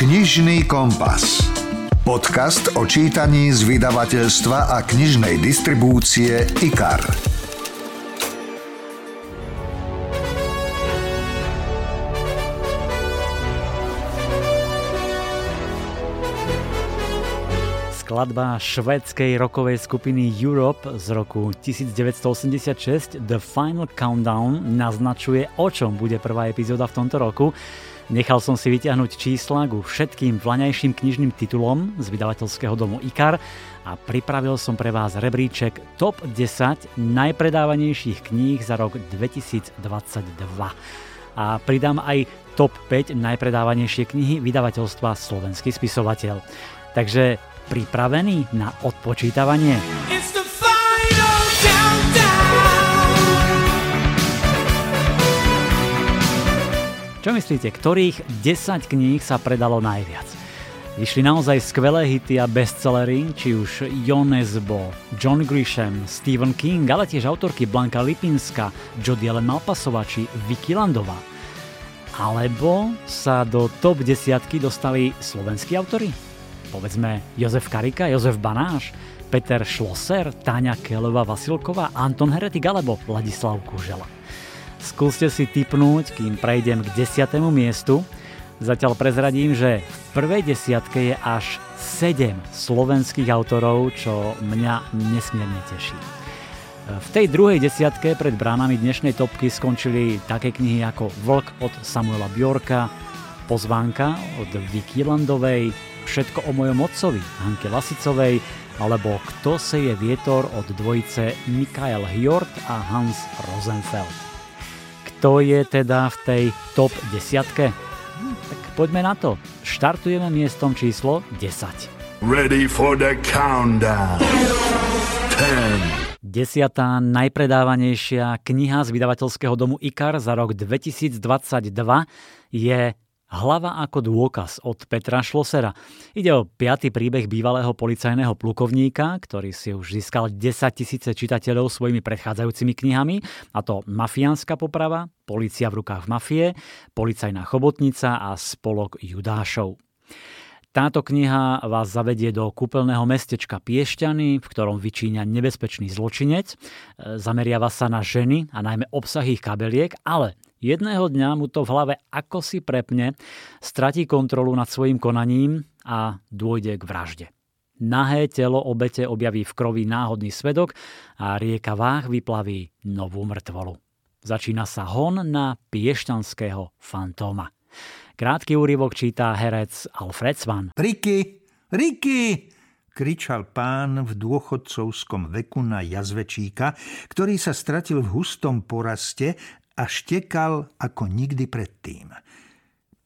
Knižný kompas. Podcast o čítaní z vydavateľstva a knižnej distribúcie IKAR. Skladba švedskej rokovej skupiny Europe z roku 1986 The Final Countdown naznačuje, o čom bude prvá epizóda v tomto roku. Nechal som si vyťahnuť čísla ku všetkým vlaňajším knižným titulom z vydavateľského domu IKAR a pripravil som pre vás rebríček TOP 10 najpredávanejších kníh za rok 2022. A pridám aj TOP 5 najpredávanejšie knihy vydavateľstva Slovenský spisovateľ. Takže pripravený na odpočítavanie? It's Čo myslíte, ktorých 10 kníh sa predalo najviac? Vyšli naozaj skvelé hity a bestsellery, či už Jonesbo, John Grisham, Stephen King, ale tiež autorky Blanka Lipinska, Jody Ellen Malpasova či Vicky Landová. Alebo sa do top desiatky dostali slovenskí autory? Povedzme Jozef Karika, Jozef Banáš, Peter Schlosser, Táňa Kelová Vasilková, Anton Heretik alebo Ladislav Kužela. Skúste si typnúť, kým prejdem k desiatému miestu. Zatiaľ prezradím, že v prvej desiatke je až 7 slovenských autorov, čo mňa nesmierne teší. V tej druhej desiatke pred bránami dnešnej topky skončili také knihy ako Vlk od Samuela Bjorka, Pozvánka od Vicky Landovej, Všetko o mojom otcovi Hanke Lasicovej alebo Kto seje vietor od dvojice Mikael Hjort a Hans Rosenfeld. Kto je teda v tej top desiatke? Hm, tak poďme na to. Štartujeme miestom číslo 10. Ready for the countdown. 10. Desiatá najpredávanejšia kniha z vydavateľského domu IKAR za rok 2022 je Hlava ako dôkaz od Petra Šlosera. Ide o piaty príbeh bývalého policajného plukovníka, ktorý si už získal 10 tisíce čitateľov svojimi predchádzajúcimi knihami, a to Mafiánska poprava, Polícia v rukách mafie, Policajná chobotnica a Spolok Judášov. Táto kniha vás zavedie do kúpeľného mestečka Piešťany, v ktorom vyčíňa nebezpečný zločinec. Zameriava sa na ženy a najmä obsah ich kabeliek, ale Jedného dňa mu to v hlave ako si prepne, stratí kontrolu nad svojim konaním a dôjde k vražde. Nahé telo obete objaví v krovi náhodný svedok a rieka Váh vyplaví novú mŕtvolu. Začína sa hon na piešťanského fantóma. Krátky úryvok čítá herec Alfred Svan. Riky! Riky! kričal pán v dôchodcovskom veku na jazvečíka, ktorý sa stratil v hustom poraste a štekal ako nikdy predtým.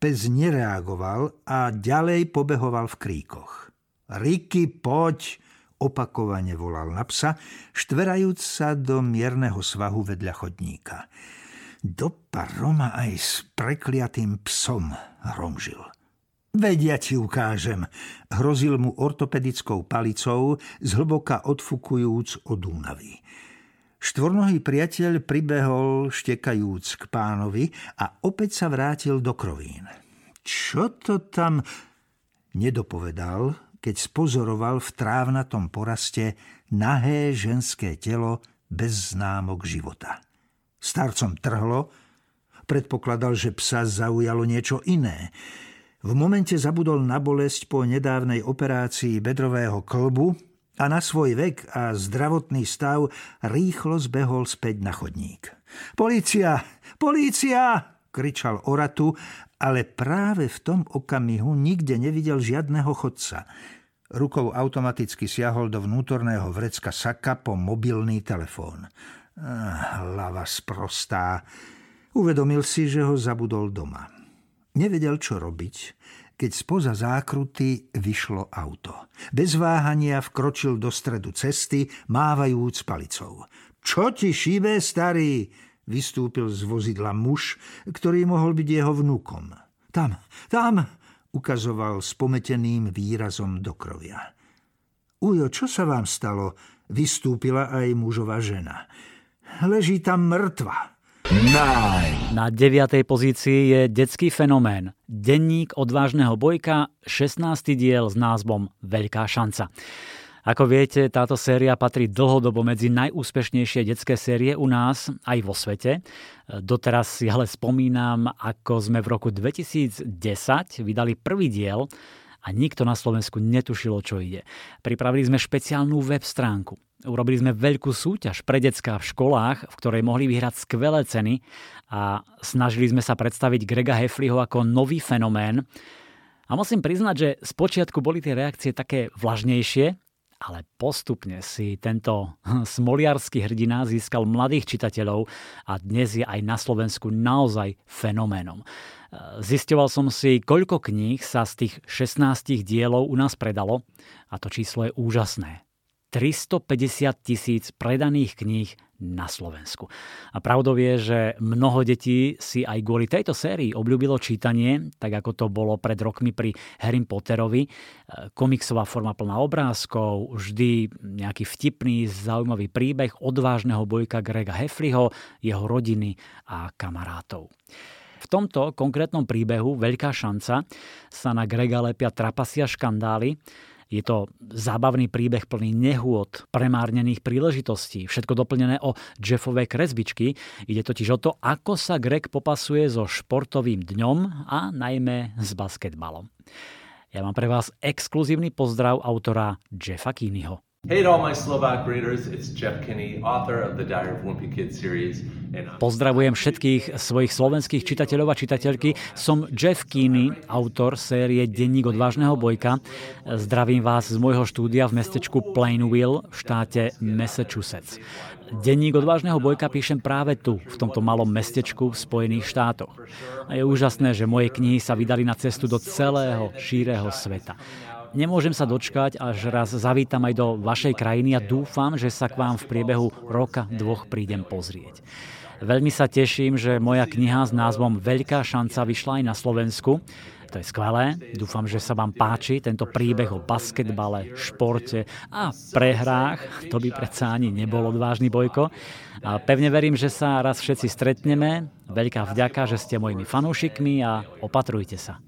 Pes nereagoval a ďalej pobehoval v kríkoch. Riky, poď! Opakovane volal na psa, štverajúc sa do mierneho svahu vedľa chodníka. Dopa Roma aj s prekliatým psom hromžil. Vedia ti ukážem, hrozil mu ortopedickou palicou, zhlboka odfukujúc od únavy. Štvornohý priateľ pribehol štekajúc k pánovi a opäť sa vrátil do krovín. Čo to tam nedopovedal, keď spozoroval v trávnatom poraste nahé ženské telo bez známok života. Starcom trhlo, predpokladal, že psa zaujalo niečo iné. V momente zabudol na bolesť po nedávnej operácii bedrového klbu a na svoj vek a zdravotný stav rýchlo zbehol späť na chodník. Polícia! Polícia! kričal Oratu, ale práve v tom okamihu nikde nevidel žiadneho chodca. Rukou automaticky siahol do vnútorného vrecka saka po mobilný telefón. Ah, hlava sprostá. Uvedomil si, že ho zabudol doma. Nevedel, čo robiť, keď spoza zákruty vyšlo auto. Bez váhania vkročil do stredu cesty, mávajúc palicou. Čo ti šíbe, starý? Vystúpil z vozidla muž, ktorý mohol byť jeho vnúkom. Tam, tam, ukazoval spometeným výrazom do krovia. Ujo, čo sa vám stalo? Vystúpila aj mužová žena. Leží tam mŕtva. Nine. Na deviatej pozícii je detský fenomén. Denník odvážneho bojka, 16. diel s názvom Veľká šanca. Ako viete, táto séria patrí dlhodobo medzi najúspešnejšie detské série u nás aj vo svete. Doteraz si ale spomínam, ako sme v roku 2010 vydali prvý diel a nikto na Slovensku netušilo, čo ide. Pripravili sme špeciálnu web stránku. Urobili sme veľkú súťaž pre detská v školách, v ktorej mohli vyhrať skvelé ceny a snažili sme sa predstaviť Grega Hefliho ako nový fenomén. A musím priznať, že spočiatku boli tie reakcie také vlažnejšie, ale postupne si tento smoliarský hrdina získal mladých čitateľov a dnes je aj na Slovensku naozaj fenoménom. Zisťoval som si, koľko kníh sa z tých 16 dielov u nás predalo a to číslo je úžasné. 350 tisíc predaných kníh na Slovensku. A pravdou je, že mnoho detí si aj kvôli tejto sérii obľúbilo čítanie, tak ako to bolo pred rokmi pri Harry Potterovi. Komiksová forma plná obrázkov, vždy nejaký vtipný, zaujímavý príbeh odvážneho bojka Grega Hefliho, jeho rodiny a kamarátov. V tomto konkrétnom príbehu Veľká šanca sa na Grega lepia trapasia škandály. Je to zábavný príbeh plný nehôd, premárnených príležitostí, všetko doplnené o Jeffové kresbičky. Ide totiž o to, ako sa Greg popasuje so športovým dňom a najmä s basketbalom. Ja mám pre vás exkluzívny pozdrav autora Jeffa Keeneyho. Pozdravujem všetkých svojich slovenských čitateľov a čitateľky. Som Jeff Kinney, autor série Denník odvážneho bojka. Zdravím vás z môjho štúdia v mestečku Plainville v štáte Massachusetts. Denník odvážneho bojka píšem práve tu, v tomto malom mestečku v Spojených štátoch. A je úžasné, že moje knihy sa vydali na cestu do celého šíreho sveta. Nemôžem sa dočkať, až raz zavítam aj do vašej krajiny a dúfam, že sa k vám v priebehu roka, dvoch prídem pozrieť. Veľmi sa teším, že moja kniha s názvom Veľká šanca vyšla aj na Slovensku. To je skvelé. Dúfam, že sa vám páči tento príbeh o basketbale, športe a prehrách. To by predsa ani nebol odvážny bojko. A pevne verím, že sa raz všetci stretneme. Veľká vďaka, že ste mojimi fanúšikmi a opatrujte sa.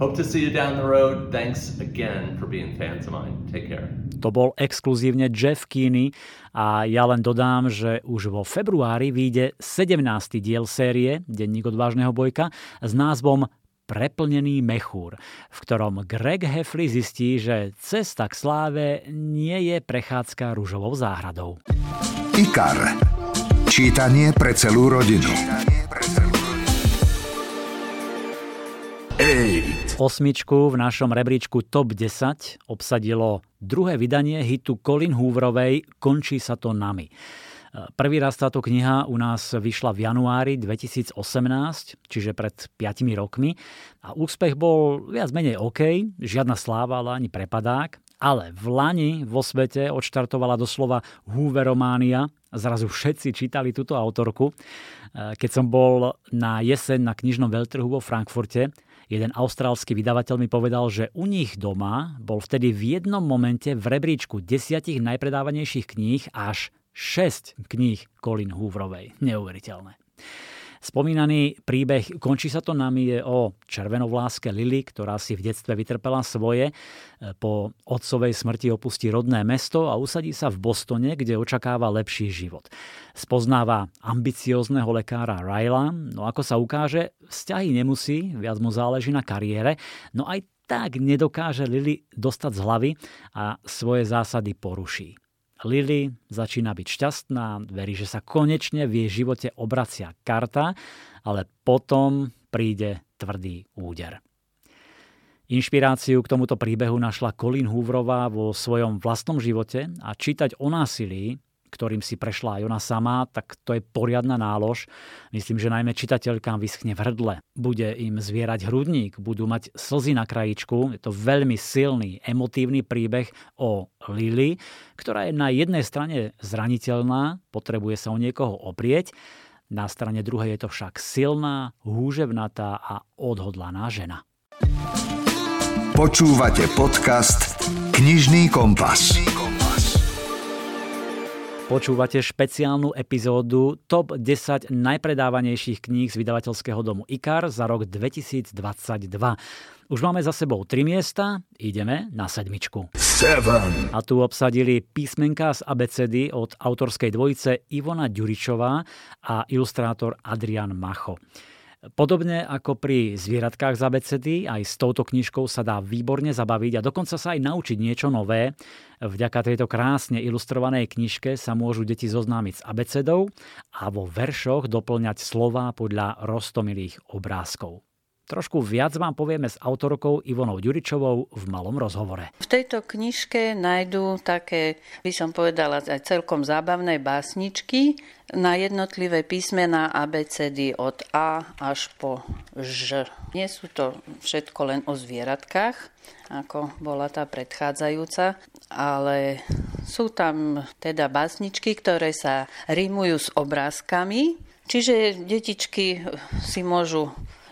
Hope to see you down the road. Thanks again for being fans of mine. Take care. To bol exkluzívne Jeff Keeney a ja len dodám, že už vo februári vyjde 17. diel série Denník odvážneho bojka s názvom Preplnený mechúr, v ktorom Greg Heffley zistí, že cesta k sláve nie je prechádzka rúžovou záhradou. IKAR. Čítanie pre celú rodinu. Osmičku v našom rebríčku Top 10 obsadilo druhé vydanie hitu Colin Hooverovej Končí sa to nami. Prvý raz táto kniha u nás vyšla v januári 2018, čiže pred 5 rokmi. A úspech bol viac menej OK, žiadna sláva, ale ani prepadák. Ale v Lani vo svete odštartovala doslova Hooverománia. Zrazu všetci čítali túto autorku. Keď som bol na jeseň na knižnom veľtrhu vo Frankfurte, Jeden austrálsky vydavateľ mi povedal, že u nich doma bol vtedy v jednom momente v rebríčku desiatich najpredávanejších kníh až 6 kníh Colin Hooverovej. Neuveriteľné. Spomínaný príbeh Končí sa to nami je o červenovláske Lily, ktorá si v detstve vytrpela svoje. Po otcovej smrti opustí rodné mesto a usadí sa v Bostone, kde očakáva lepší život. Spoznáva ambiciózneho lekára Ryla, no ako sa ukáže, vzťahy nemusí, viac mu záleží na kariére, no aj tak nedokáže Lily dostať z hlavy a svoje zásady poruší. Lily začína byť šťastná, verí, že sa konečne v jej živote obracia karta, ale potom príde tvrdý úder. Inšpiráciu k tomuto príbehu našla Colin Hooverová vo svojom vlastnom živote a čítať o násilí ktorým si prešla aj ona sama, tak to je poriadna nálož. Myslím, že najmä čitateľkám vyschne v hrdle. Bude im zvierať hrudník, budú mať slzy na krajičku. Je to veľmi silný, emotívny príbeh o Lily, ktorá je na jednej strane zraniteľná, potrebuje sa o niekoho oprieť, na strane druhej je to však silná, húževnatá a odhodlaná žena. Počúvate podcast Knižný kompas. Počúvate špeciálnu epizódu Top 10 najpredávanejších kníh z vydavateľského domu IKAR za rok 2022. Už máme za sebou tri miesta, ideme na sedmičku. Seven. A tu obsadili písmenka z ABCD od autorskej dvojice Ivona Ďuričová a ilustrátor Adrian Macho. Podobne ako pri zvieratkách z abecedy, aj s touto knižkou sa dá výborne zabaviť a dokonca sa aj naučiť niečo nové. Vďaka tejto krásne ilustrovanej knižke sa môžu deti zoznámiť s abecedou a vo veršoch doplňať slova podľa roztomilých obrázkov. Trošku viac vám povieme s autorkou Ivonou Ďuričovou v malom rozhovore. V tejto knižke nájdú také, by som povedala, aj celkom zábavné básničky na jednotlivé písmená ABCD od A až po Ž. Nie sú to všetko len o zvieratkách, ako bola tá predchádzajúca, ale sú tam teda básničky, ktoré sa rímujú s obrázkami, čiže detičky si môžu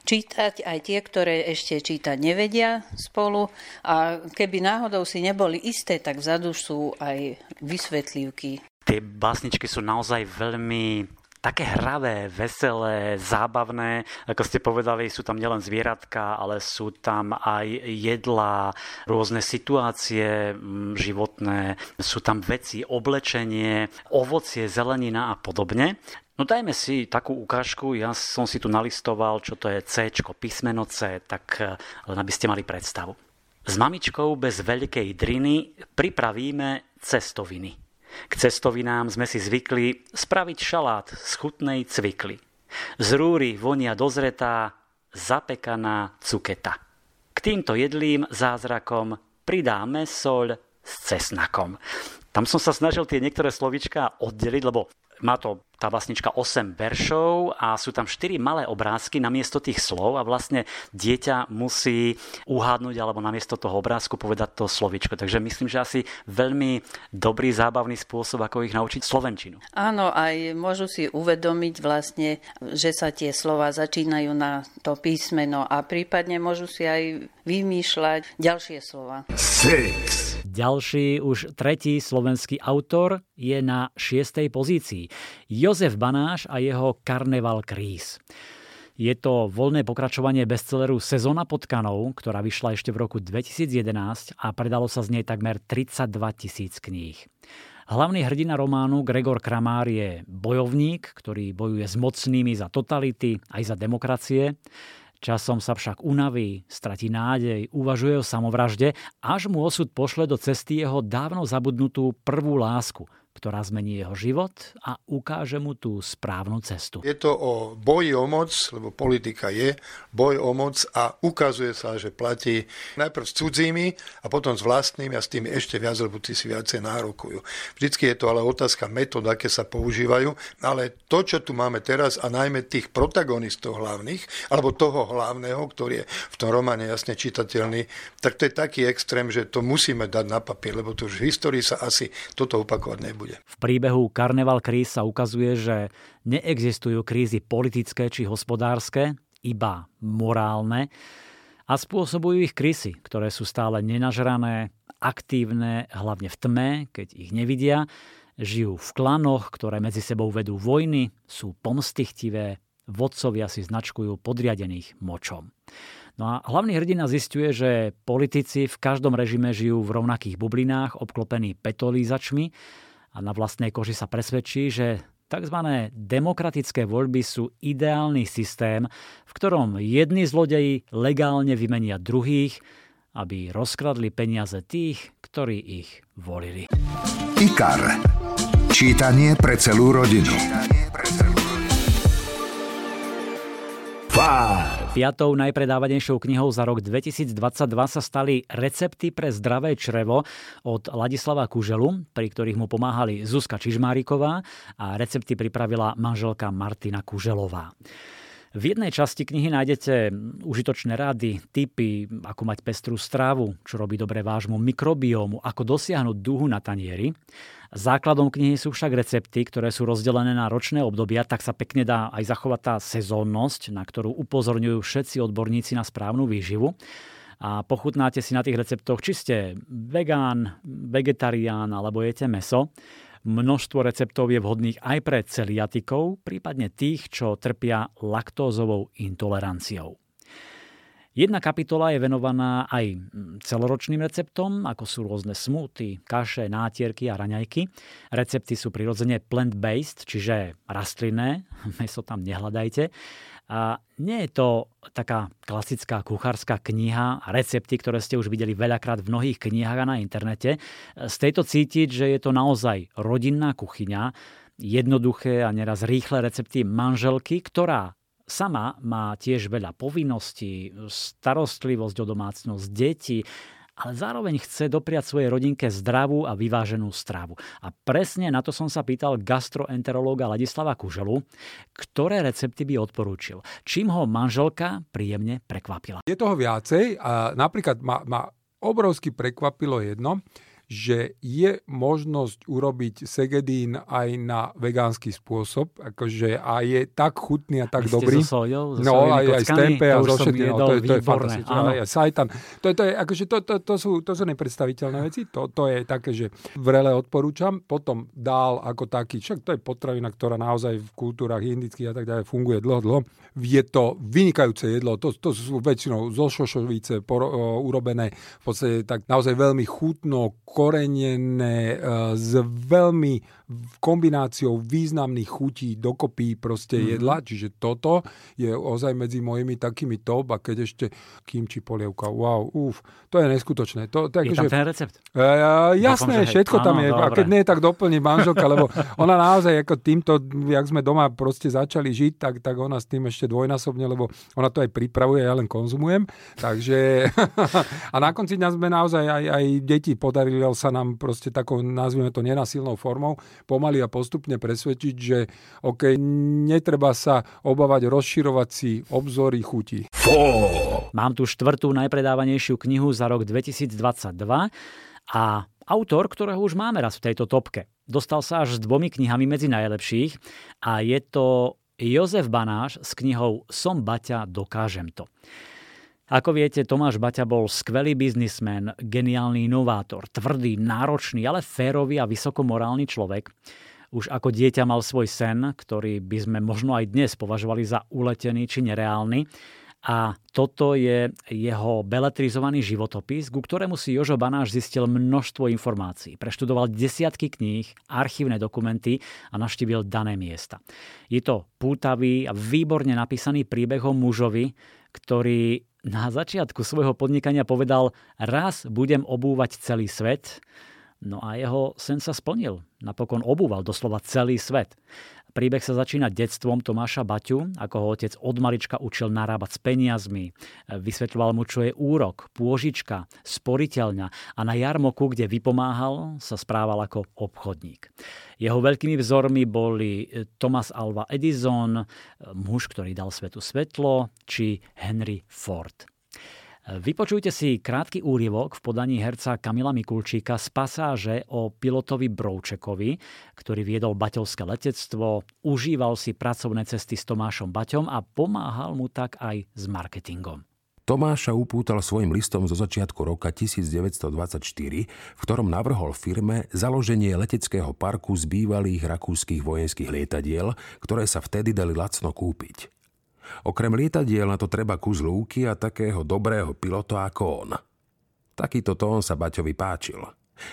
čítať, aj tie, ktoré ešte čítať nevedia spolu. A keby náhodou si neboli isté, tak vzadu sú aj vysvetlivky. Tie básničky sú naozaj veľmi také hravé, veselé, zábavné. Ako ste povedali, sú tam nielen zvieratka, ale sú tam aj jedlá, rôzne situácie mm, životné, sú tam veci, oblečenie, ovocie, zelenina a podobne. No dajme si takú ukážku, ja som si tu nalistoval, čo to je C, písmeno C, tak eh, len aby ste mali predstavu. S mamičkou bez veľkej driny pripravíme cestoviny. K cestovinám sme si zvykli spraviť šalát z chutnej cvikly. Z rúry vonia dozretá, zapekaná cuketa. K týmto jedlým zázrakom pridáme soľ s cesnakom. Tam som sa snažil tie niektoré slovička oddeliť, lebo má to tá vlastnička 8 veršov a sú tam 4 malé obrázky namiesto tých slov a vlastne dieťa musí uhádnuť alebo namiesto toho obrázku povedať to slovičko. Takže myslím, že asi veľmi dobrý, zábavný spôsob, ako ich naučiť slovenčinu. Áno, aj môžu si uvedomiť vlastne, že sa tie slova začínajú na to písmeno a prípadne môžu si aj vymýšľať ďalšie slova. Six. Ďalší, už tretí slovenský autor je na šiestej pozícii. Jozef Banáš a jeho Karneval kríz. Je to voľné pokračovanie bestselleru Sezóna potkanov, ktorá vyšla ešte v roku 2011 a predalo sa z nej takmer 32 tisíc kníh. Hlavný hrdina románu Gregor Kramár je bojovník, ktorý bojuje s mocnými za totality aj za demokracie. Časom sa však unaví, stratí nádej, uvažuje o samovražde, až mu osud pošle do cesty jeho dávno zabudnutú prvú lásku – ktorá zmení jeho život a ukáže mu tú správnu cestu. Je to o boji o moc, lebo politika je boj o moc a ukazuje sa, že platí najprv s cudzími a potom s vlastnými a s tými ešte viac, lebo tí si viacej nárokujú. Vždycky je to ale otázka metód, aké sa používajú, ale to, čo tu máme teraz a najmä tých protagonistov hlavných, alebo toho hlavného, ktorý je v tom románe jasne čitateľný, tak to je taký extrém, že to musíme dať na papier, lebo to už v histórii sa asi toto opakovať nebude bude. V príbehu Karneval kríz sa ukazuje, že neexistujú krízy politické či hospodárske, iba morálne a spôsobujú ich krysy, ktoré sú stále nenažrané, aktívne, hlavne v tme, keď ich nevidia, žijú v klanoch, ktoré medzi sebou vedú vojny, sú pomstichtivé, vodcovia si značkujú podriadených močom. No a hlavný hrdina zistuje, že politici v každom režime žijú v rovnakých bublinách, obklopení petolízačmi a na vlastnej koži sa presvedčí, že tzv. demokratické voľby sú ideálny systém, v ktorom jedni zlodeji legálne vymenia druhých, aby rozkradli peniaze tých, ktorí ich volili. IKAR. Čítanie pre celú rodinu. Piatou najpredávanejšou knihou za rok 2022 sa stali Recepty pre zdravé črevo od Ladislava Kuželu, pri ktorých mu pomáhali Zuzka Čižmáriková a recepty pripravila manželka Martina Kuželová. V jednej časti knihy nájdete užitočné rady, typy, ako mať pestrú strávu, čo robí dobre vášmu mikrobiómu, ako dosiahnuť duhu na tanieri. Základom knihy sú však recepty, ktoré sú rozdelené na ročné obdobia, tak sa pekne dá aj zachovať tá sezónnosť, na ktorú upozorňujú všetci odborníci na správnu výživu. A pochutnáte si na tých receptoch, či ste vegán, vegetarián alebo jete meso. Množstvo receptov je vhodných aj pre celiatikov, prípadne tých, čo trpia laktózovou intoleranciou. Jedna kapitola je venovaná aj celoročným receptom, ako sú rôzne smuty, kaše, nátierky a raňajky. Recepty sú prirodzene plant-based, čiže rastlinné, meso tam nehľadajte. A nie je to taká klasická kuchárska kniha a recepty, ktoré ste už videli veľakrát v mnohých knihách a na internete. Z tejto cítiť, že je to naozaj rodinná kuchyňa, jednoduché a neraz rýchle recepty manželky, ktorá sama má tiež veľa povinností, starostlivosť o domácnosť, deti, ale zároveň chce dopriať svojej rodinke zdravú a vyváženú stravu. A presne na to som sa pýtal gastroenterológa Ladislava Kuželu, ktoré recepty by odporúčil. Čím ho manželka príjemne prekvapila. Je toho viacej a napríklad ma, ma obrovsky prekvapilo jedno, že je možnosť urobiť segedín aj na vegánsky spôsob, akože a je tak chutný a tak dobrý. So sojou, so no aj, aj z tempe a zo všetkým. No, to, je, to je fantastické. Aj sajtan. To, to, je, akože to, to, to, sú, to sú nepredstaviteľné veci. To, to je také, že vrele odporúčam. Potom dál ako taký, však to je potravina, ktorá naozaj v kultúrach indických a tak ďalej funguje dlho, dlho. Je to vynikajúce jedlo. To, to sú väčšinou zo šošovice por, uh, urobené v podstate tak naozaj veľmi chutno, korenené, e, s veľmi kombináciou významných chutí dokopy proste mm. jedla, čiže toto je ozaj medzi mojimi takými top a keď ešte kimči polievka, wow, uf, to je neskutočné. To, to je, tam že, ten recept? Uh, jasné, Dúfam, všetko hej, tam áno, je. Dobre. A keď nie, tak doplní manželka, lebo ona naozaj ako týmto, jak sme doma proste začali žiť, tak, tak ona s tým ešte dvojnásobne, lebo ona to aj pripravuje, ja len konzumujem. Takže a na konci dňa sme naozaj aj, aj deti podarili sa nám proste takou, nazvime to nenasilnou formou, pomaly a postupne presvedčiť, že OK, netreba sa obávať rozširovať si obzory chutí. Mám tu štvrtú najpredávanejšiu knihu za rok 2022 a autor, ktorého už máme raz v tejto topke. Dostal sa až s dvomi knihami medzi najlepších a je to Jozef Banáš s knihou Som Baťa, dokážem to. Ako viete, Tomáš Baťa bol skvelý biznismen, geniálny inovátor, tvrdý, náročný, ale férový a vysokomorálny človek. Už ako dieťa mal svoj sen, ktorý by sme možno aj dnes považovali za uletený či nereálny. A toto je jeho beletrizovaný životopis, ku ktorému si Jožo Banáš zistil množstvo informácií. Preštudoval desiatky kníh, archívne dokumenty a naštívil dané miesta. Je to pútavý a výborne napísaný príbeh o mužovi, ktorý na začiatku svojho podnikania povedal, raz budem obúvať celý svet, no a jeho sen sa splnil. Napokon obúval doslova celý svet. Príbeh sa začína detstvom Tomáša Baťu, ako ho otec od malička učil narábať s peniazmi. Vysvetľoval mu, čo je úrok, pôžička, sporiteľňa a na jarmoku, kde vypomáhal, sa správal ako obchodník. Jeho veľkými vzormi boli Thomas Alva Edison, muž, ktorý dal svetu svetlo, či Henry Ford. Vypočujte si krátky úryvok v podaní herca Kamila Mikulčíka z pasáže o pilotovi Broučekovi, ktorý viedol baťovské letectvo, užíval si pracovné cesty s Tomášom Baťom a pomáhal mu tak aj s marketingom. Tomáša upútal svojim listom zo začiatku roka 1924, v ktorom navrhol firme založenie leteckého parku z bývalých rakúskych vojenských lietadiel, ktoré sa vtedy dali lacno kúpiť. Okrem lietadiel na to treba kus lúky a takého dobrého pilota ako on. Takýto tón sa Baťovi páčil.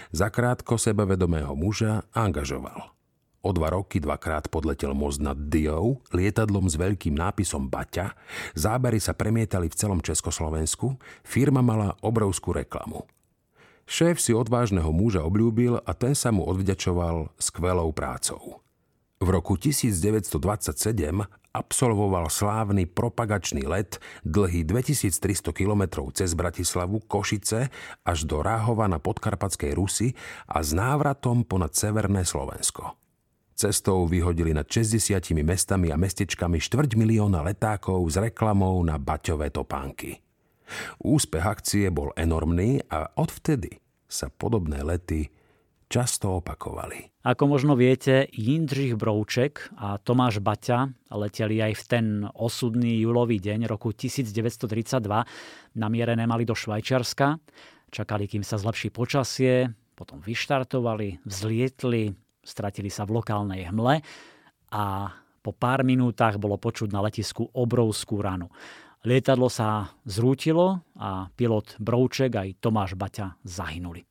Zakrátko sebavedomého muža angažoval. O dva roky dvakrát podletel most nad Diou lietadlom s veľkým nápisom Baťa, zábery sa premietali v celom Československu, firma mala obrovskú reklamu. Šéf si odvážneho muža obľúbil a ten sa mu odvďačoval skvelou prácou. V roku 1927 absolvoval slávny propagačný let dlhý 2300 km cez Bratislavu, Košice až do Ráhova na podkarpatskej Rusi a s návratom ponad Severné Slovensko. Cestou vyhodili nad 60 mestami a mestečkami štvrť milióna letákov s reklamou na baťové topánky. Úspech akcie bol enormný a odvtedy sa podobné lety často opakovali. Ako možno viete, Jindřich Brouček a Tomáš Baťa leteli aj v ten osudný júlový deň roku 1932. Namierené mali do Švajčiarska. Čakali, kým sa zlepší počasie, potom vyštartovali, vzlietli, Stratili sa v lokálnej hmle a po pár minútach bolo počuť na letisku obrovskú ranu. Lietadlo sa zrútilo a pilot Brouček aj Tomáš Baťa zahynuli.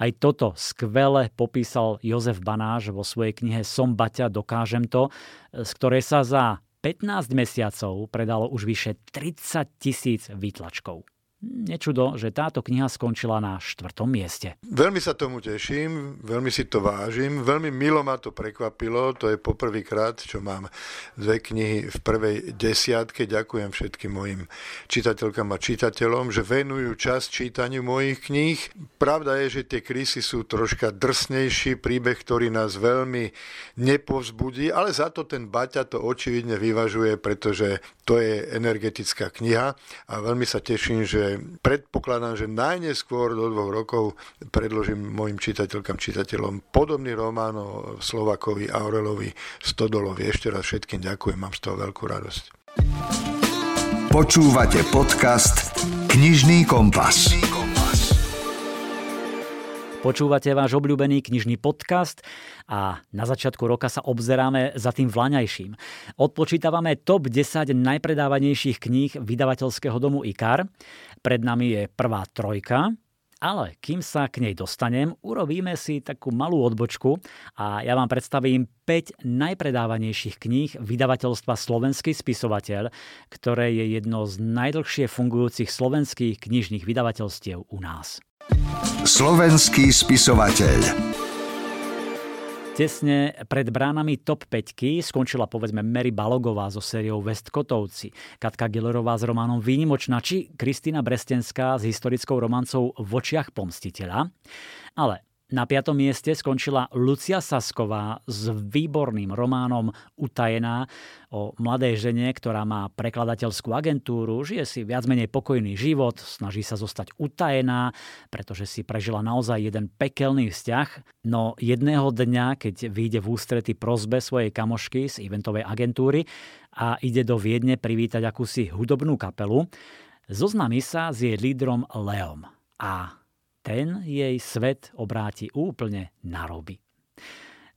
Aj toto skvele popísal Jozef Banáš vo svojej knihe Som Baťa, dokážem to, z ktorej sa za 15 mesiacov predalo už vyše 30 tisíc výtlačkov. Nečudo, že táto kniha skončila na štvrtom mieste. Veľmi sa tomu teším, veľmi si to vážim, veľmi milo ma to prekvapilo, to je poprvýkrát, čo mám dve knihy v prvej desiatke. Ďakujem všetkým mojim čitateľkám a čitateľom, že venujú čas čítaniu mojich kníh. Pravda je, že tie krysy sú troška drsnejší, príbeh, ktorý nás veľmi nepovzbudí, ale za to ten Baťa to očividne vyvažuje, pretože to je energetická kniha a veľmi sa teším, že predpokladám, že najneskôr do dvoch rokov predložím mojim čitateľkám, čitateľom podobný román o Slovakovi Aurelovi Stodolovi. Ešte raz všetkým ďakujem, mám z toho veľkú radosť. Počúvate podcast Knižný kompas. Knižný kompas. Počúvate váš obľúbený knižný podcast a na začiatku roka sa obzeráme za tým vlaňajším. Odpočítavame top 10 najpredávanejších kníh vydavateľského domu IKAR. Pred nami je prvá trojka, ale kým sa k nej dostanem, urobíme si takú malú odbočku a ja vám predstavím 5 najpredávanejších kníh vydavateľstva Slovenský spisovateľ, ktoré je jedno z najdlhšie fungujúcich slovenských knižných vydavateľstiev u nás. Slovenský spisovateľ Tesne pred bránami top 5 skončila povedzme Mary Balogová so sériou Westkotovci, Katka Gillerová s románom Výnimočná či Kristýna Brestenská s historickou romancou V očiach pomstiteľa. Ale na piatom mieste skončila Lucia Sasková s výborným románom Utajená o mladej žene, ktorá má prekladateľskú agentúru, žije si viac menej pokojný život, snaží sa zostať utajená, pretože si prežila naozaj jeden pekelný vzťah, no jedného dňa, keď vyjde v ústrety prozbe svojej kamošky z eventovej agentúry a ide do Viedne privítať akúsi hudobnú kapelu, zoznámi sa s jej lídrom Leom. A ten jej svet obráti úplne na roby.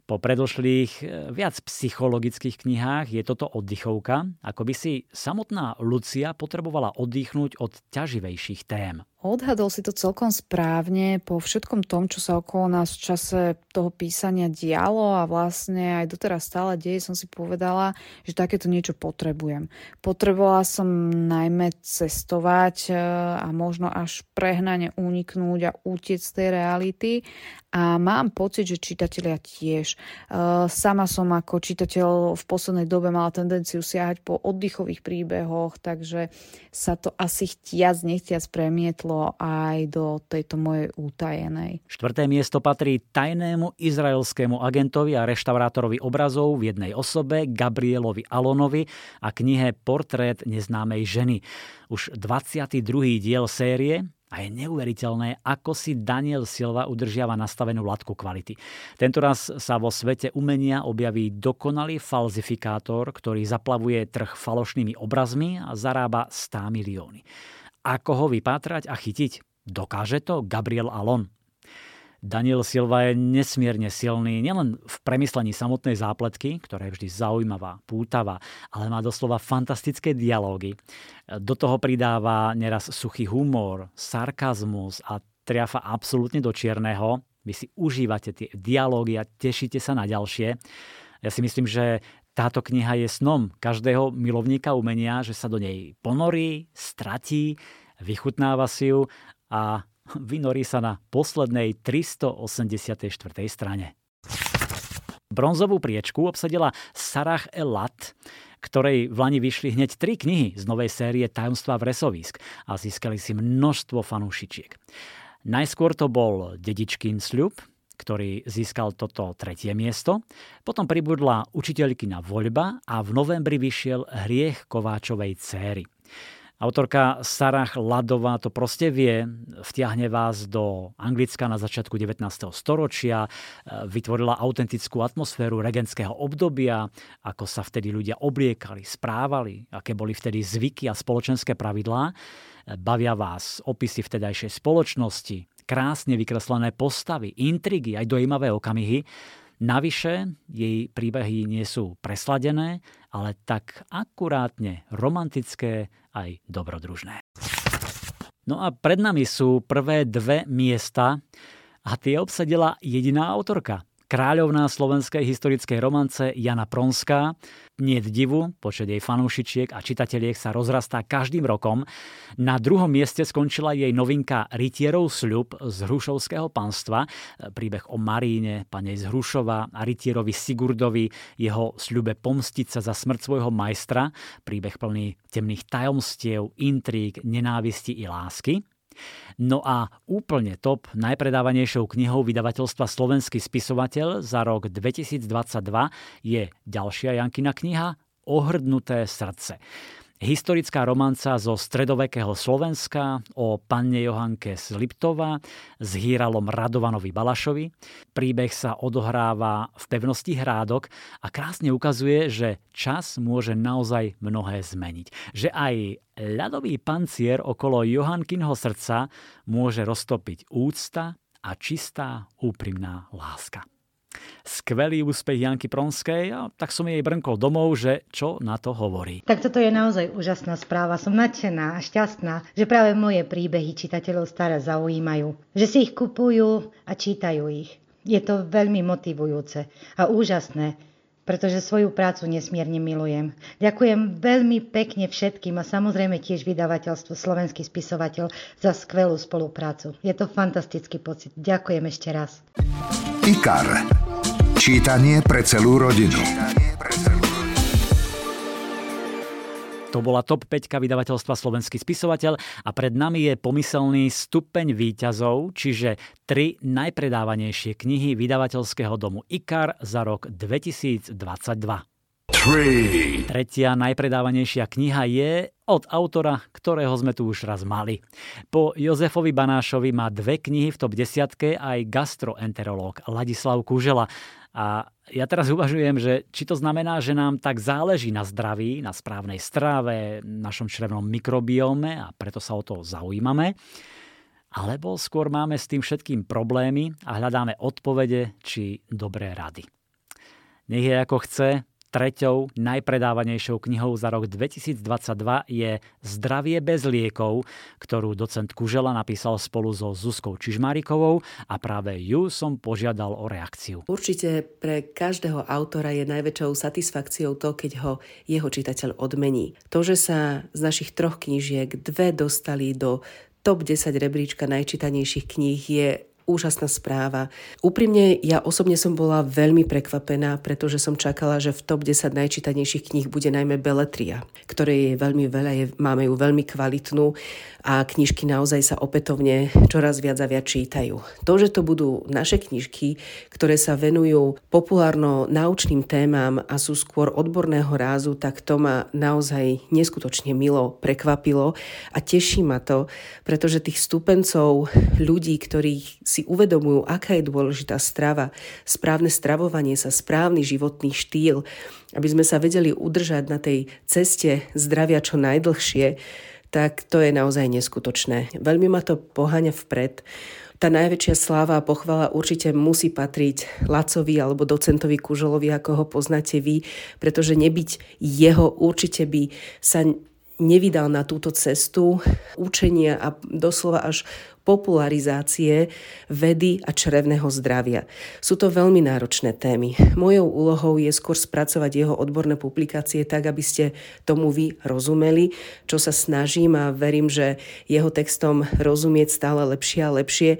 Po predošlých eh, viac psychologických knihách je toto oddychovka, ako by si samotná Lucia potrebovala oddychnúť od ťaživejších tém. Odhadol si to celkom správne po všetkom tom, čo sa okolo nás v čase toho písania dialo a vlastne aj doteraz stále deje, som si povedala, že takéto niečo potrebujem. Potrebovala som najmä cestovať e, a možno až prehnane uniknúť a utiec z tej reality a mám pocit, že čitatelia tiež. E, sama som ako čitateľ v poslednej dobe mala tendenciu siahať po oddychových príbehoch, takže sa to asi chtiac, nechtiac premietlo prešlo aj do tejto mojej útajenej. Štvrté miesto patrí tajnému izraelskému agentovi a reštaurátorovi obrazov v jednej osobe Gabrielovi Alonovi a knihe Portrét neznámej ženy. Už 22. diel série a je neuveriteľné, ako si Daniel Silva udržiava nastavenú latku kvality. Tentoraz sa vo svete umenia objaví dokonalý falzifikátor, ktorý zaplavuje trh falošnými obrazmi a zarába 100 milióny. Ako ho vypátrať a chytiť? Dokáže to Gabriel Alon? Daniel Silva je nesmierne silný nielen v premyslení samotnej zápletky, ktorá je vždy zaujímavá, pútavá, ale má doslova fantastické dialógy. Do toho pridáva neraz suchý humor, sarkazmus a triafa absolútne do čierneho. Vy si užívate tie dialógy a tešíte sa na ďalšie. Ja si myslím, že táto kniha je snom každého milovníka umenia, že sa do nej ponorí, stratí, vychutnáva si ju a vynorí sa na poslednej 384. strane. Bronzovú priečku obsadila Sarah Elat, ktorej v Lani vyšli hneď tri knihy z novej série Tajomstva v Resovisk a získali si množstvo fanúšičiek. Najskôr to bol Dedičkín sľub, ktorý získal toto tretie miesto. Potom pribudla učiteľkina voľba a v novembri vyšiel Hriech Kováčovej céry. Autorka Sarah Ladová to proste vie, vtiahne vás do Anglicka na začiatku 19. storočia, vytvorila autentickú atmosféru regentského obdobia, ako sa vtedy ľudia obliekali, správali, aké boli vtedy zvyky a spoločenské pravidlá. Bavia vás opisy vtedajšej spoločnosti, krásne vykreslené postavy, intrigy, aj dojímavé okamihy. Navyše, jej príbehy nie sú presladené, ale tak akurátne romantické aj dobrodružné. No a pred nami sú prvé dve miesta a tie obsadila jediná autorka – kráľovná slovenskej historickej romance Jana Pronská. Nie divu, počet jej fanúšičiek a čitateliek sa rozrastá každým rokom. Na druhom mieste skončila jej novinka Rytierov sľub z Hrušovského panstva. Príbeh o Maríne, panej z Hrušova a Rytierovi Sigurdovi, jeho sľube pomstiť sa za smrť svojho majstra. Príbeh plný temných tajomstiev, intríg, nenávisti i lásky. No a úplne top najpredávanejšou knihou vydavateľstva Slovenský spisovateľ za rok 2022 je ďalšia Jankina kniha Ohrdnuté srdce. Historická romanca zo stredovekého Slovenska o panne Johanke z Liptova s hýralom Radovanovi Balašovi. Príbeh sa odohráva v pevnosti Hrádok a krásne ukazuje, že čas môže naozaj mnohé zmeniť. Že aj ľadový pancier okolo Johankinho srdca môže roztopiť úcta a čistá úprimná láska skvelý úspech Janky Pronskej a tak som jej brnkol domov, že čo na to hovorí. Tak toto je naozaj úžasná správa. Som nadšená a šťastná, že práve moje príbehy čitateľov staré zaujímajú. Že si ich kupujú a čítajú ich. Je to veľmi motivujúce a úžasné, pretože svoju prácu nesmierne milujem. Ďakujem veľmi pekne všetkým a samozrejme tiež vydavateľstvu Slovenský spisovateľ za skvelú spoluprácu. Je to fantastický pocit. Ďakujem ešte raz. IKAR. Čítanie pre celú rodinu. To bola top 5 vydavateľstva Slovenský spisovateľ a pred nami je pomyselný stupeň výťazov, čiže tri najpredávanejšie knihy vydavateľského domu IKAR za rok 2022. Tretia najpredávanejšia kniha je od autora, ktorého sme tu už raz mali. Po Jozefovi Banášovi má dve knihy v top desiatke aj gastroenterológ Ladislav Kužela. A ja teraz uvažujem, že či to znamená, že nám tak záleží na zdraví, na správnej strave, našom črevnom mikrobióme a preto sa o to zaujímame, alebo skôr máme s tým všetkým problémy a hľadáme odpovede či dobré rady. Nech je ako chce, Treťou najpredávanejšou knihou za rok 2022 je Zdravie bez liekov, ktorú docent Kužela napísal spolu so Zuzkou Čižmárikovou a práve ju som požiadal o reakciu. Určite pre každého autora je najväčšou satisfakciou to, keď ho jeho čitateľ odmení. To, že sa z našich troch knížiek dve dostali do top 10 rebríčka najčítanejších kníh je úžasná správa. Úprimne, ja osobne som bola veľmi prekvapená, pretože som čakala, že v top 10 najčítanejších kníh bude najmä Beletria, ktorej je veľmi veľa, je, máme ju veľmi kvalitnú a knižky naozaj sa opätovne čoraz viac a viac čítajú. To, že to budú naše knižky, ktoré sa venujú populárno-naučným témam a sú skôr odborného rázu, tak to ma naozaj neskutočne milo prekvapilo a teší ma to, pretože tých stupencov ľudí, ktorí si uvedomujú, aká je dôležitá strava, správne stravovanie sa, správny životný štýl, aby sme sa vedeli udržať na tej ceste zdravia čo najdlhšie, tak to je naozaj neskutočné. Veľmi ma to poháňa vpred. Tá najväčšia sláva a pochvala určite musí patriť Lacovi alebo docentovi Kužolovi, ako ho poznáte vy, pretože nebyť jeho určite by sa nevydal na túto cestu učenia a doslova až popularizácie vedy a črevného zdravia. Sú to veľmi náročné témy. Mojou úlohou je skôr spracovať jeho odborné publikácie tak, aby ste tomu vy rozumeli, čo sa snažím a verím, že jeho textom rozumieť stále lepšie a lepšie,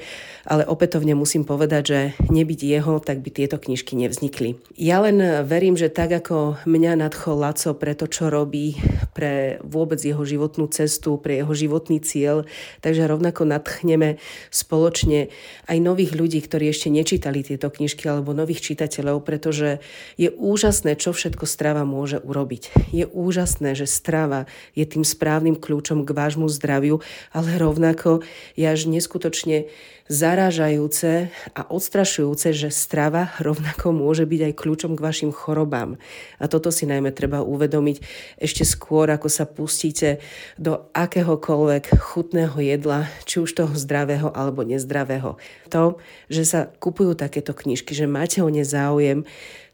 ale opätovne musím povedať, že nebyť jeho, tak by tieto knižky nevznikli. Ja len verím, že tak ako mňa nadchol Laco pre to, čo robí, pre vôbec jeho životnú cestu, pre jeho životný cieľ, takže rovnako nadchne stretneme spoločne aj nových ľudí, ktorí ešte nečítali tieto knižky alebo nových čitateľov, pretože je úžasné, čo všetko strava môže urobiť. Je úžasné, že strava je tým správnym kľúčom k vášmu zdraviu, ale rovnako je až neskutočne zarážajúce a odstrašujúce, že strava rovnako môže byť aj kľúčom k vašim chorobám. A toto si najmä treba uvedomiť ešte skôr, ako sa pustíte do akéhokoľvek chutného jedla, či už toho zdravého alebo nezdravého. To, že sa kupujú takéto knižky, že máte o ne záujem,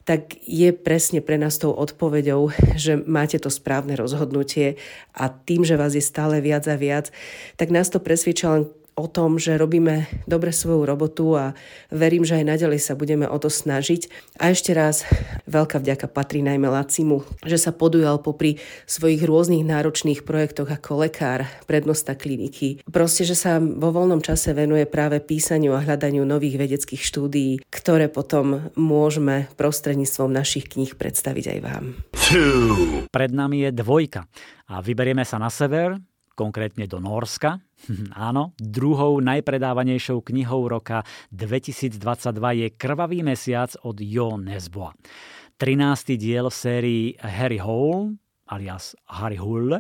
tak je presne pre nás tou odpoveďou, že máte to správne rozhodnutie a tým, že vás je stále viac a viac, tak nás to presvedčia len o tom, že robíme dobre svoju robotu a verím, že aj naďalej sa budeme o to snažiť. A ešte raz veľká vďaka patrí najmä Lacimu, že sa podujal popri svojich rôznych náročných projektoch ako lekár, prednosta kliniky. Proste, že sa vo voľnom čase venuje práve písaniu a hľadaniu nových vedeckých štúdií, ktoré potom môžeme prostredníctvom našich kníh predstaviť aj vám. Pred nami je dvojka a vyberieme sa na sever, konkrétne do Norska. Áno, druhou najpredávanejšou knihou roka 2022 je Krvavý mesiac od Jo Nesboa. 13. diel v sérii Harry Hole, alias Harry Hull,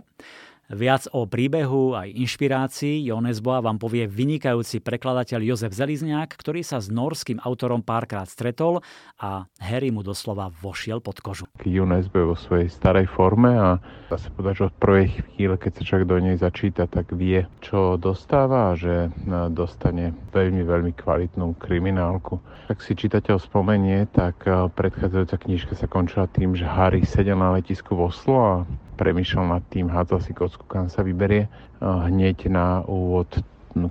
Viac o príbehu aj inšpirácii Jonesboa vám povie vynikajúci prekladateľ Jozef Zelizniak, ktorý sa s norským autorom párkrát stretol a Harry mu doslova vošiel pod kožu. Jonesbo vo svojej starej forme a dá sa povedať, že od prvej chvíle, keď sa človek do nej začíta, tak vie, čo dostáva a že dostane veľmi, veľmi kvalitnú kriminálku. Ak si čitateľ spomenie, tak predchádzajúca knižka sa končila tým, že Harry sedel na letisku v Oslo a premýšľal nad tým, hádzal si kocku, kam sa vyberie. Hneď na úvod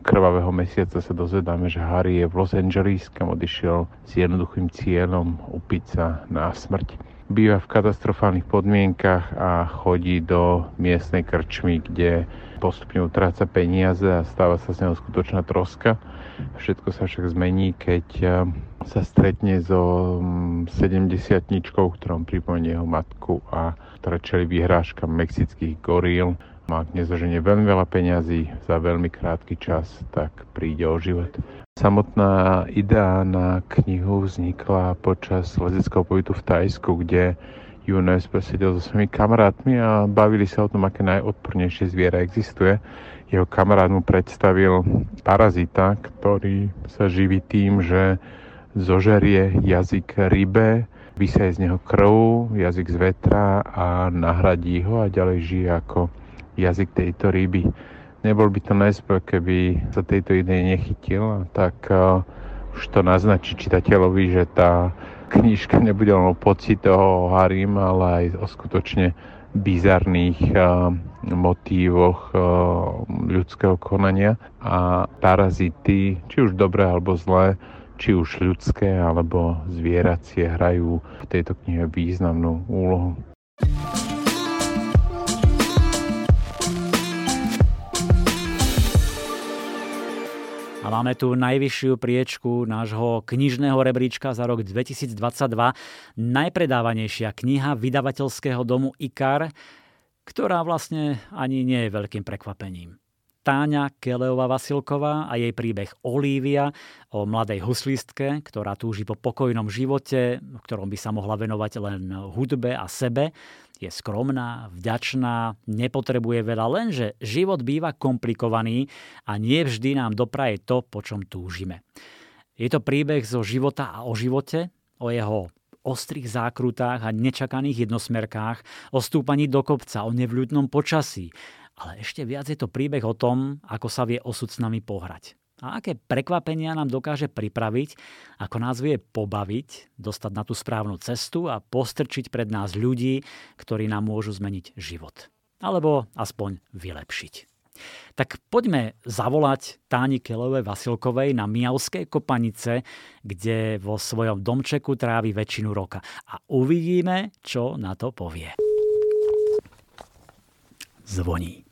krvavého mesiaca sa dozvedáme, že Harry je v Los Angeles, kam odišiel s jednoduchým cieľom upiť sa na smrť. Býva v katastrofálnych podmienkach a chodí do miestnej krčmy, kde postupne utráca peniaze a stáva sa z neho skutočná troska. Všetko sa však zmení, keď sa stretne so 70 ktorom pripomenie jeho matku a ktorá čeli vyhrážkam mexických goríl. Ak nezaženie veľmi veľa peňazí za veľmi krátky čas, tak príde o život. Samotná idea na knihu vznikla počas lezeckého pobytu v Tajsku, kde Junes sedel so svojimi kamarátmi a bavili sa o tom, aké najodpornejšie zviera existuje. Jeho kamarát mu predstavil parazita, ktorý sa živí tým, že zožerie jazyk rybe, vysaje z neho krv, jazyk z vetra a nahradí ho a ďalej žije ako jazyk tejto ryby. Nebol by to najspôl, keby sa tejto idei nechytil, tak uh, už to naznačí čitateľovi, že tá knižka nebude len o pocit toho Harim, ale aj o skutočne bizarných uh, motívoch uh, ľudského konania a parazity, či už dobré alebo zlé, či už ľudské alebo zvieracie hrajú v tejto knihe významnú úlohu. A máme tu najvyššiu priečku nášho knižného rebríčka za rok 2022. Najpredávanejšia kniha vydavateľského domu IKAR, ktorá vlastne ani nie je veľkým prekvapením. Táňa Keleová Vasilková a jej príbeh Olívia o mladej huslistke, ktorá túži po pokojnom živote, v ktorom by sa mohla venovať len hudbe a sebe. Je skromná, vďačná, nepotrebuje veľa, lenže život býva komplikovaný a nie vždy nám dopraje to, po čom túžime. Je to príbeh zo života a o živote, o jeho ostrých zákrutách a nečakaných jednosmerkách, o stúpaní do kopca, o nevľudnom počasí, ale ešte viac je to príbeh o tom, ako sa vie osud s nami pohrať. A aké prekvapenia nám dokáže pripraviť, ako nás vie pobaviť, dostať na tú správnu cestu a postrčiť pred nás ľudí, ktorí nám môžu zmeniť život. Alebo aspoň vylepšiť. Tak poďme zavolať Táni Kelovej Vasilkovej na Miavskej kopanice, kde vo svojom domčeku trávi väčšinu roka. A uvidíme, čo na to povie. Zvoní.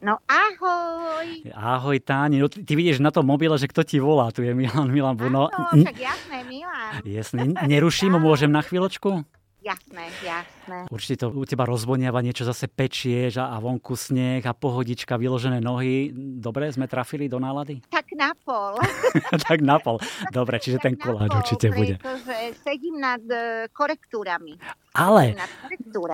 No ahoj. Ahoj Táni, no, ty vidíš na tom mobile, že kto ti volá, tu je Milan Milan Buno. Áno, však jasné, Milan. Jasné, neruším, môžem na chvíľočku? Jasné, jasné. Určite to u teba rozvoniava, niečo zase pečieš a, a vonku sneh a pohodička, vyložené nohy. Dobre, sme trafili do nálady? Tak na pol. tak na pol. Dobre, čiže tak ten koláč určite bude. Pretože sedím nad e, korektúrami. Ale,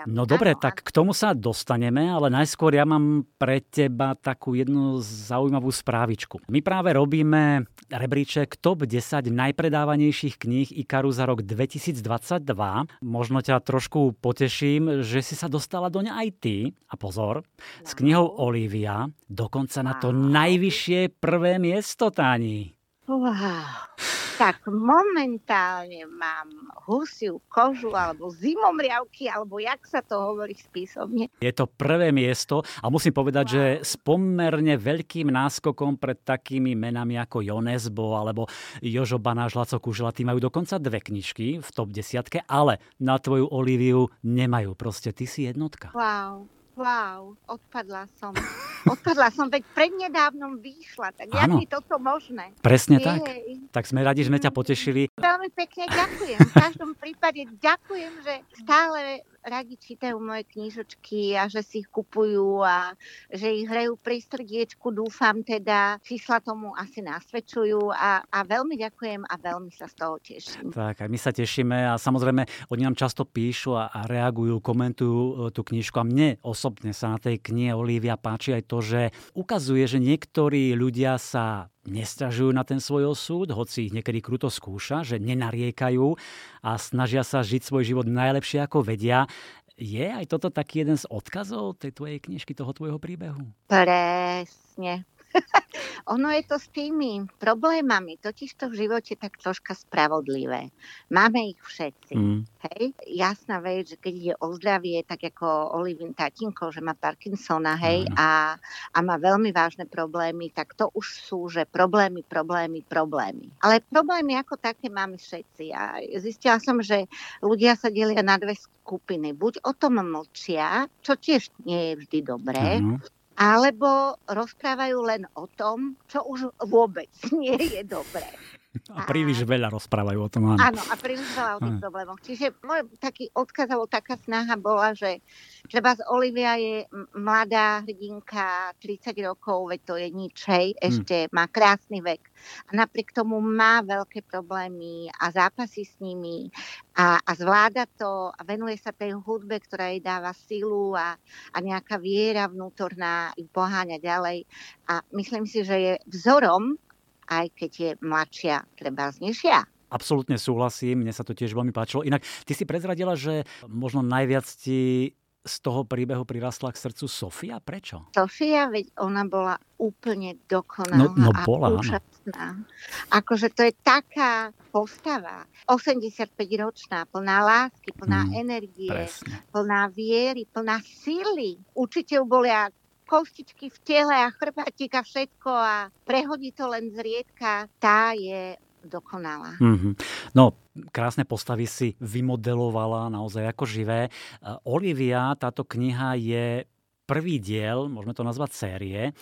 no dobre, tak k tomu sa dostaneme, ale najskôr ja mám pre teba takú jednu zaujímavú správičku. My práve robíme rebríček top 10 najpredávanejších kníh Ikaru za rok 2022. Možno ťa trošku poteším, že si sa dostala do aj ty. A pozor, s knihou Olivia dokonca na to najvyššie prvé miesto, Táni. Wow. Tak momentálne mám husiu kožu alebo zimomriavky, alebo jak sa to hovorí spísomne. Je to prvé miesto a musím povedať, wow. že s pomerne veľkým náskokom pred takými menami ako Jonesbo alebo Jožo Banáš, Laco Kužela, tí majú dokonca dve knižky v top desiatke, ale na tvoju Oliviu nemajú. Proste ty si jednotka. Wow, wow, odpadla som. Odpadla som, veď prednedávnom vyšla, tak jak je toto možné? Presne Jej. tak. Tak sme radi, že sme ťa potešili. Veľmi pekne ďakujem. V každom prípade ďakujem, že stále radi čítajú moje knižočky a že si ich kupujú a že ich hrajú pri srdiečku, dúfam teda. Čísla tomu asi nasvedčujú a, a veľmi ďakujem a veľmi sa z toho teším. Tak, aj my sa tešíme a samozrejme oni nám často píšu a, a reagujú, komentujú e, tú knižku a mne osobne sa na tej knihe Olivia páči aj to, že ukazuje, že niektorí ľudia sa nestažujú na ten svoj osud, hoci ich niekedy kruto skúša, že nenariekajú a snažia sa žiť svoj život najlepšie ako vedia. Je aj toto taký jeden z odkazov tej tvojej knižky, toho tvojho príbehu? Presne. ono je to s tými problémami, totiž to v živote tak troška spravodlivé. Máme ich všetci. Mm. Hej? Jasná vec, že keď ide o zdravie, tak ako Olivin tatinko, že má Parkinsona, hej, mm. a, a má veľmi vážne problémy, tak to už sú, že problémy, problémy, problémy. Ale problémy ako také máme všetci. A zistila som, že ľudia sa delia na dve skupiny. Buď o tom mlčia, čo tiež nie je vždy dobré, mm alebo rozprávajú len o tom, čo už vôbec nie je dobré. A príliš veľa rozprávajú o tom. Áno, áno a príliš veľa o tých problémoch. Čiže môj taký odkaz, alebo taká snaha bola, že treba z Olivia je mladá hrdinka, 30 rokov, veď to je nič, hej, hm. ešte hmm. má krásny vek. A napriek tomu má veľké problémy a zápasy s nimi a, a zvláda to a venuje sa tej hudbe, ktorá jej dáva silu a, a nejaká viera vnútorná ju poháňa ďalej. A myslím si, že je vzorom aj keď je mladšia, treba znešia. Absolútne súhlasím, mne sa to tiež veľmi páčilo. Inak ty si prezradila, že možno najviac ti z toho príbehu prirastla k srdcu Sofia? Prečo? Sofia, veď ona bola úplne dokonalá no, no bola, a úžasná. Akože to je taká postava, 85-ročná, plná lásky, plná hmm, energie, presne. plná viery, plná sily. Určite ju boli kostičky v tele a chrbátik a všetko a prehodí to len zriedka, tá je dokonalá. Mm-hmm. No, krásne postavy si vymodelovala naozaj ako živé. Olivia, táto kniha je prvý diel, môžeme to nazvať série.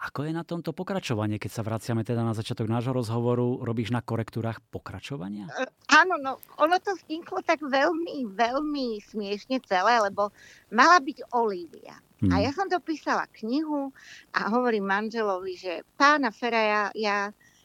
Ako je na tomto pokračovanie, keď sa vraciame teda na začiatok nášho rozhovoru, robíš na korektúrach pokračovania? Uh, áno, no ono to vzniklo tak veľmi, veľmi smiešne celé, lebo mala byť Olivia. Hmm. A ja som dopísala knihu a hovorím manželovi, že pána Fera, ja, ja,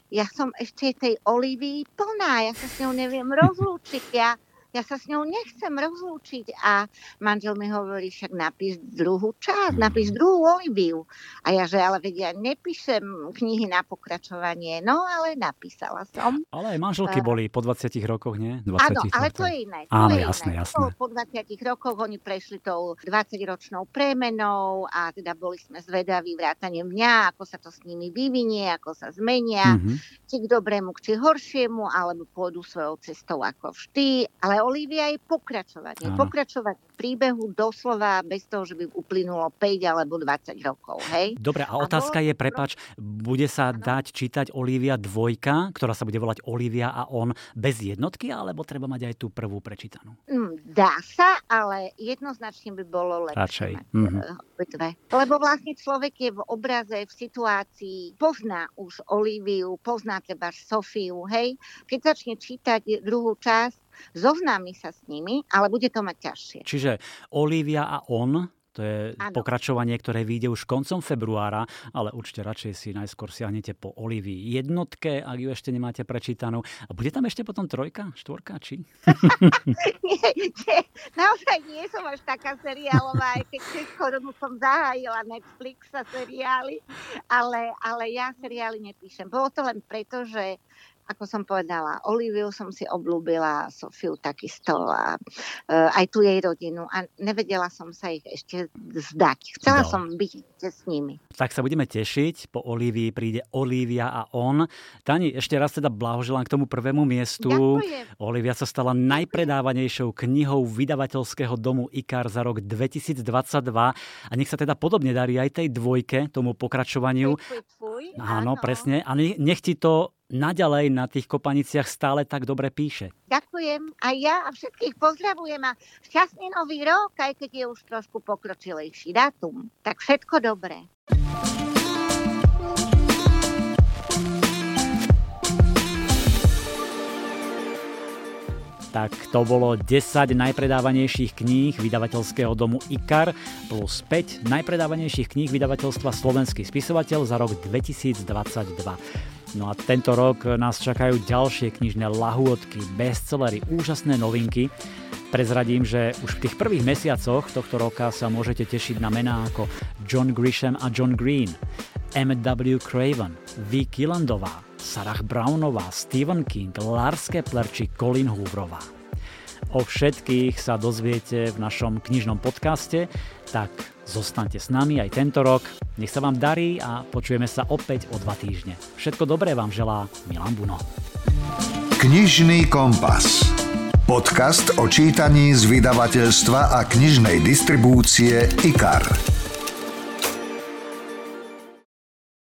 ja som ešte tej Olivii plná, ja sa s ňou neviem rozlúčiť, ja, ja sa s ňou nechcem rozlúčiť. A manžel mi hovorí, však napíš druhú časť, napíš druhú Oliviu. A ja, že ale vedia, ja nepíšem knihy na pokračovanie. No, ale napísala som. Ale aj manželky boli po 20 rokoch, nie? 20 áno, ale to je iné. To áno, je jasné, iné. jasné. Po 20 rokoch oni prešli tou 20-ročnou premenou a teda boli sme zvedaví vrátane mňa, ako sa to s nimi vyvinie, ako sa zmenia, mm-hmm. či k dobrému, či horšiemu, alebo pôjdu svojou cestou ako vždy. Ale Olivia je pokračovanie. Áno. Pokračovať príbehu doslova bez toho, že by uplynulo 5 alebo 20 rokov. Hej? Dobre, a otázka a bolo... je, prepač, bude sa ano. dať čítať Olivia dvojka, ktorá sa bude volať Olivia a on bez jednotky, alebo treba mať aj tú prvú prečítanú? Mm, dá sa, ale jednoznačne by bolo lepšie. Radšej. Mm-hmm. Lebo vlastne človek je v obraze, v situácii, pozná už Oliviu, pozná treba Sofiu, hej? Keď začne čítať druhú časť, zoznámi sa s nimi, ale bude to mať ťažšie. Čiže Olivia a on To je ano. pokračovanie, ktoré vyjde už koncom februára, ale určite radšej si najskôr siahnete po Olivii jednotke, ak ju ešte nemáte prečítanú. A bude tam ešte potom trojka, štvorka, či? nie, nie, naozaj nie som až taká seriálová, aj keď skoro som zahájila Netflix a seriály, ale, ale ja seriály nepíšem. Bolo to len preto, že ako som povedala, Oliviu som si oblúbila, Sofiu takisto a uh, aj tu jej rodinu a nevedela som sa ich ešte zdať. Chcela no. som byť s nimi. Tak sa budeme tešiť. Po Olivii príde Olivia a on. Tani, ešte raz teda blahoželám k tomu prvému miestu. Ďakujem. Olivia sa stala najpredávanejšou knihou vydavateľského domu IKAR za rok 2022 a nech sa teda podobne darí aj tej dvojke, tomu pokračovaniu. Tvoj, tvoj, áno, áno, presne. A nech ti to naďalej na tých kopaniciach stále tak dobre píše. Ďakujem aj ja a všetkých pozdravujem a šťastný nový rok, aj keď je už trošku pokročilejší dátum. Tak všetko dobré. Tak to bolo 10 najpredávanejších kníh vydavateľského domu IKAR plus 5 najpredávanejších kníh vydavateľstva Slovenský spisovateľ za rok 2022. No a tento rok nás čakajú ďalšie knižné lahôdky, bestsellery, úžasné novinky. Prezradím, že už v tých prvých mesiacoch tohto roka sa môžete tešiť na mená ako John Grisham a John Green, M.W. Craven, V. Killandová, Sarah Brownová, Stephen King, Lars Kepler či Colin Hooverová. O všetkých sa dozviete v našom knižnom podcaste, tak zostaňte s nami aj tento rok. Nech sa vám darí a počujeme sa opäť o dva týždne. Všetko dobré vám želá Milan Buno. Knižný kompas. Podcast o čítaní z vydavateľstva a knižnej distribúcie IKAR.